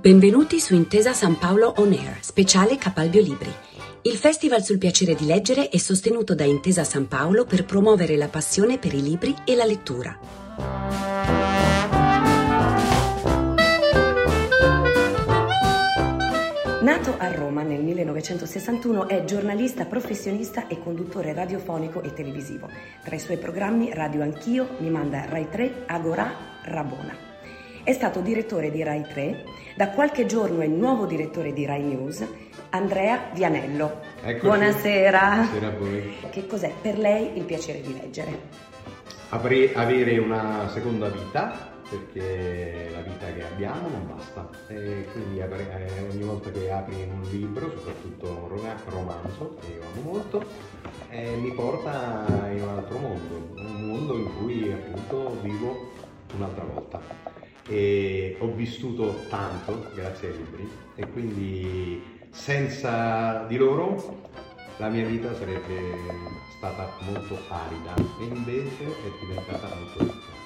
Benvenuti su Intesa San Paolo On Air, speciale Capalbio Libri. Il Festival sul piacere di leggere è sostenuto da Intesa San Paolo per promuovere la passione per i libri e la lettura. Nato a Roma nel 1961, è giornalista professionista e conduttore radiofonico e televisivo. Tra i suoi programmi Radio Anch'io, Mi manda Rai 3, Agorà, Rabona. È stato direttore di Rai 3, da qualche giorno è nuovo direttore di Rai News, Andrea Vianello. Eccoci. Buonasera. Buonasera a voi. Che cos'è per lei il piacere di leggere? Apri- avere una seconda vita, perché la vita che abbiamo non basta. E quindi eh, ogni volta che apri un libro, soprattutto un ro- romanzo, che io amo molto, eh, mi porta in un altro mondo, un mondo in cui appunto vivo un'altra volta e ho vissuto tanto grazie ai libri e quindi senza di loro la mia vita sarebbe stata molto arida e invece è diventata molto ricca.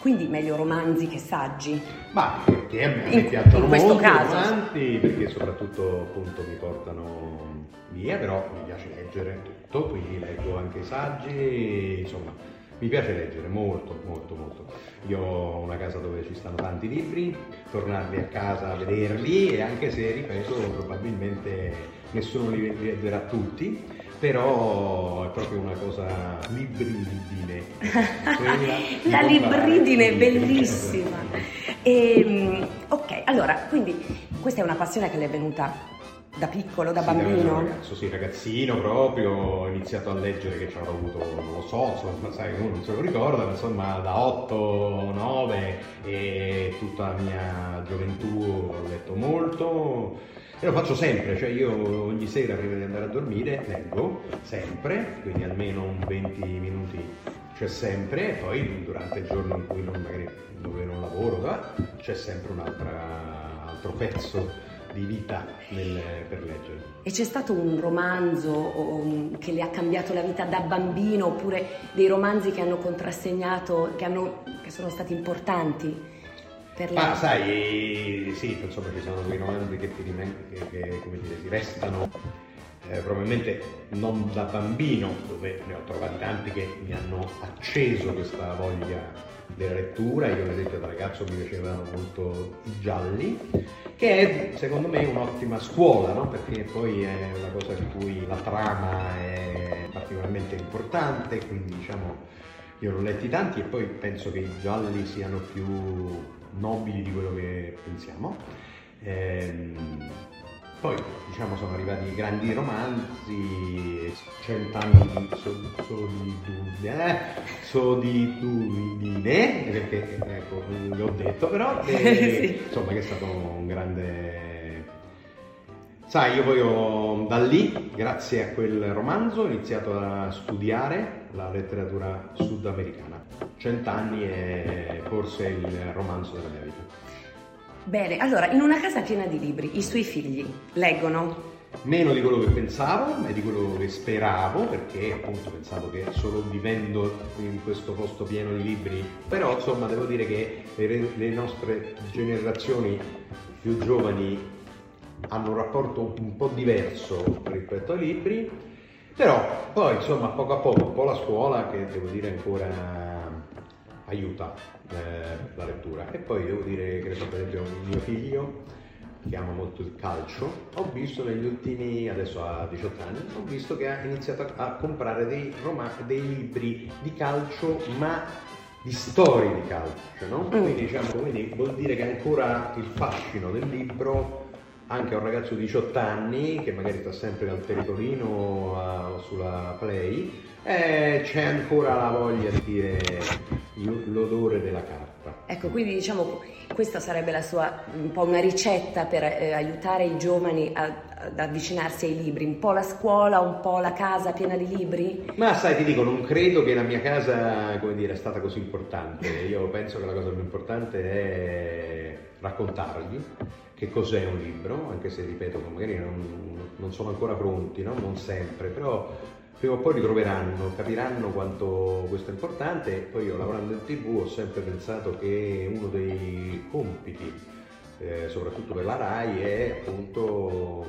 Quindi meglio romanzi che saggi? Ma perché a me In- piacciono in molto caso. romanzi, perché soprattutto appunto mi portano via, però mi piace leggere tutto, quindi leggo anche saggi, insomma mi piace leggere molto, molto, molto. Io ho una casa dove ci stanno tanti libri, tornarli a casa a vederli e anche se, ripeto, probabilmente nessuno li leggerà tutti, però è proprio una cosa libridine. La libridine è bellissima. Ehm, ok, allora, quindi questa è una passione che le è venuta da piccolo, da Sì, bambino? ragazzo, sì, ragazzino proprio, ho iniziato a leggere che ci avrò avuto, non lo so, insomma, sai, uno non se lo ricorda, ma insomma da 8, 9 e tutta la mia gioventù ho letto molto e lo faccio sempre, cioè io ogni sera prima di andare a dormire leggo, sempre, quindi almeno un 20 minuti c'è sempre, e poi durante il giorno in cui non, magari dove non lavoro, c'è sempre un altro pezzo di vita nel- per leggere. E c'è stato un romanzo o, che le ha cambiato la vita da bambino oppure dei romanzi che hanno contrassegnato, che, hanno- che sono stati importanti per lei? Ma sai, sì, insomma ci sono quei romanzi che ti che, che, come dire, ti restano eh, probabilmente non da bambino, dove ne ho trovati tanti che mi hanno acceso questa voglia della lettura, io ad esempio da ragazzo mi piacevano molto i gialli, che è secondo me un'ottima scuola, no? perché poi è una cosa di cui la trama è particolarmente importante, quindi diciamo io ne ho letti tanti e poi penso che i gialli siano più nobili di quello che pensiamo. Ehm, poi diciamo sono arrivati i grandi romanzi, cent'anni di so- solitudine, eh, solitudine, perché ecco, l'ho detto però, e, Sì. insomma che è stato un grande... Sai, io poi ho, da lì, grazie a quel romanzo, ho iniziato a studiare la letteratura sudamericana. Cent'anni è forse il romanzo della mia vita. Bene, allora, in una casa piena di libri, i suoi figli leggono? Meno di quello che pensavo e di quello che speravo, perché appunto pensavo che solo vivendo in questo posto pieno di libri, però insomma devo dire che le, nostre generazioni più giovani hanno un rapporto un po' diverso rispetto ai libri, però poi insomma poco a poco, un po' la scuola che devo dire ancora aiuta eh, la lettura e poi devo dire che per esempio mio figlio che ama molto il calcio, ho visto negli ultimi, adesso ha 18 anni, ho visto che ha iniziato a, a comprare dei, roma- dei libri di calcio, ma di storie di calcio, no? Mm. Quindi, diciamo, quindi vuol dire che ancora il fascino del libro anche a un ragazzo di 18 anni che magari sta sempre al telefonino sulla play, eh, c'è ancora la voglia di dire l'odore della carta. Ecco, quindi diciamo questa sarebbe la sua un po' una ricetta per eh, aiutare i giovani a- ad avvicinarsi ai libri, un po' la scuola, un po' la casa piena di libri? Ma sai, ti dico, non credo che la mia casa, come dire, è stata così importante. Io penso che la cosa più importante è raccontargli che cos'è un libro, anche se, ripeto, magari non, non sono ancora pronti, no? non sempre, però prima o poi li troveranno, capiranno quanto questo è importante. E poi io lavorando in tv ho sempre pensato che uno dei compiti eh, soprattutto per la RAI, è appunto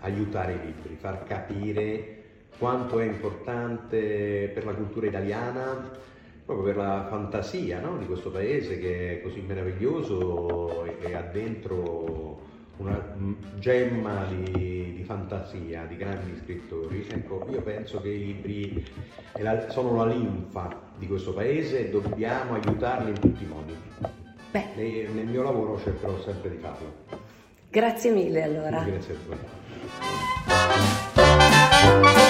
aiutare i libri, far capire quanto è importante per la cultura italiana, proprio per la fantasia no? di questo paese che è così meraviglioso e ha dentro una gemma di, di, fantasia, di grandi scrittori. Ecco, io penso che i libri sono la linfa di questo paese e dobbiamo aiutarli in tutti i modi. Beh. Nel, nel mio lavoro cercherò sempre di farlo. Grazie mille allora. Grazie a voi.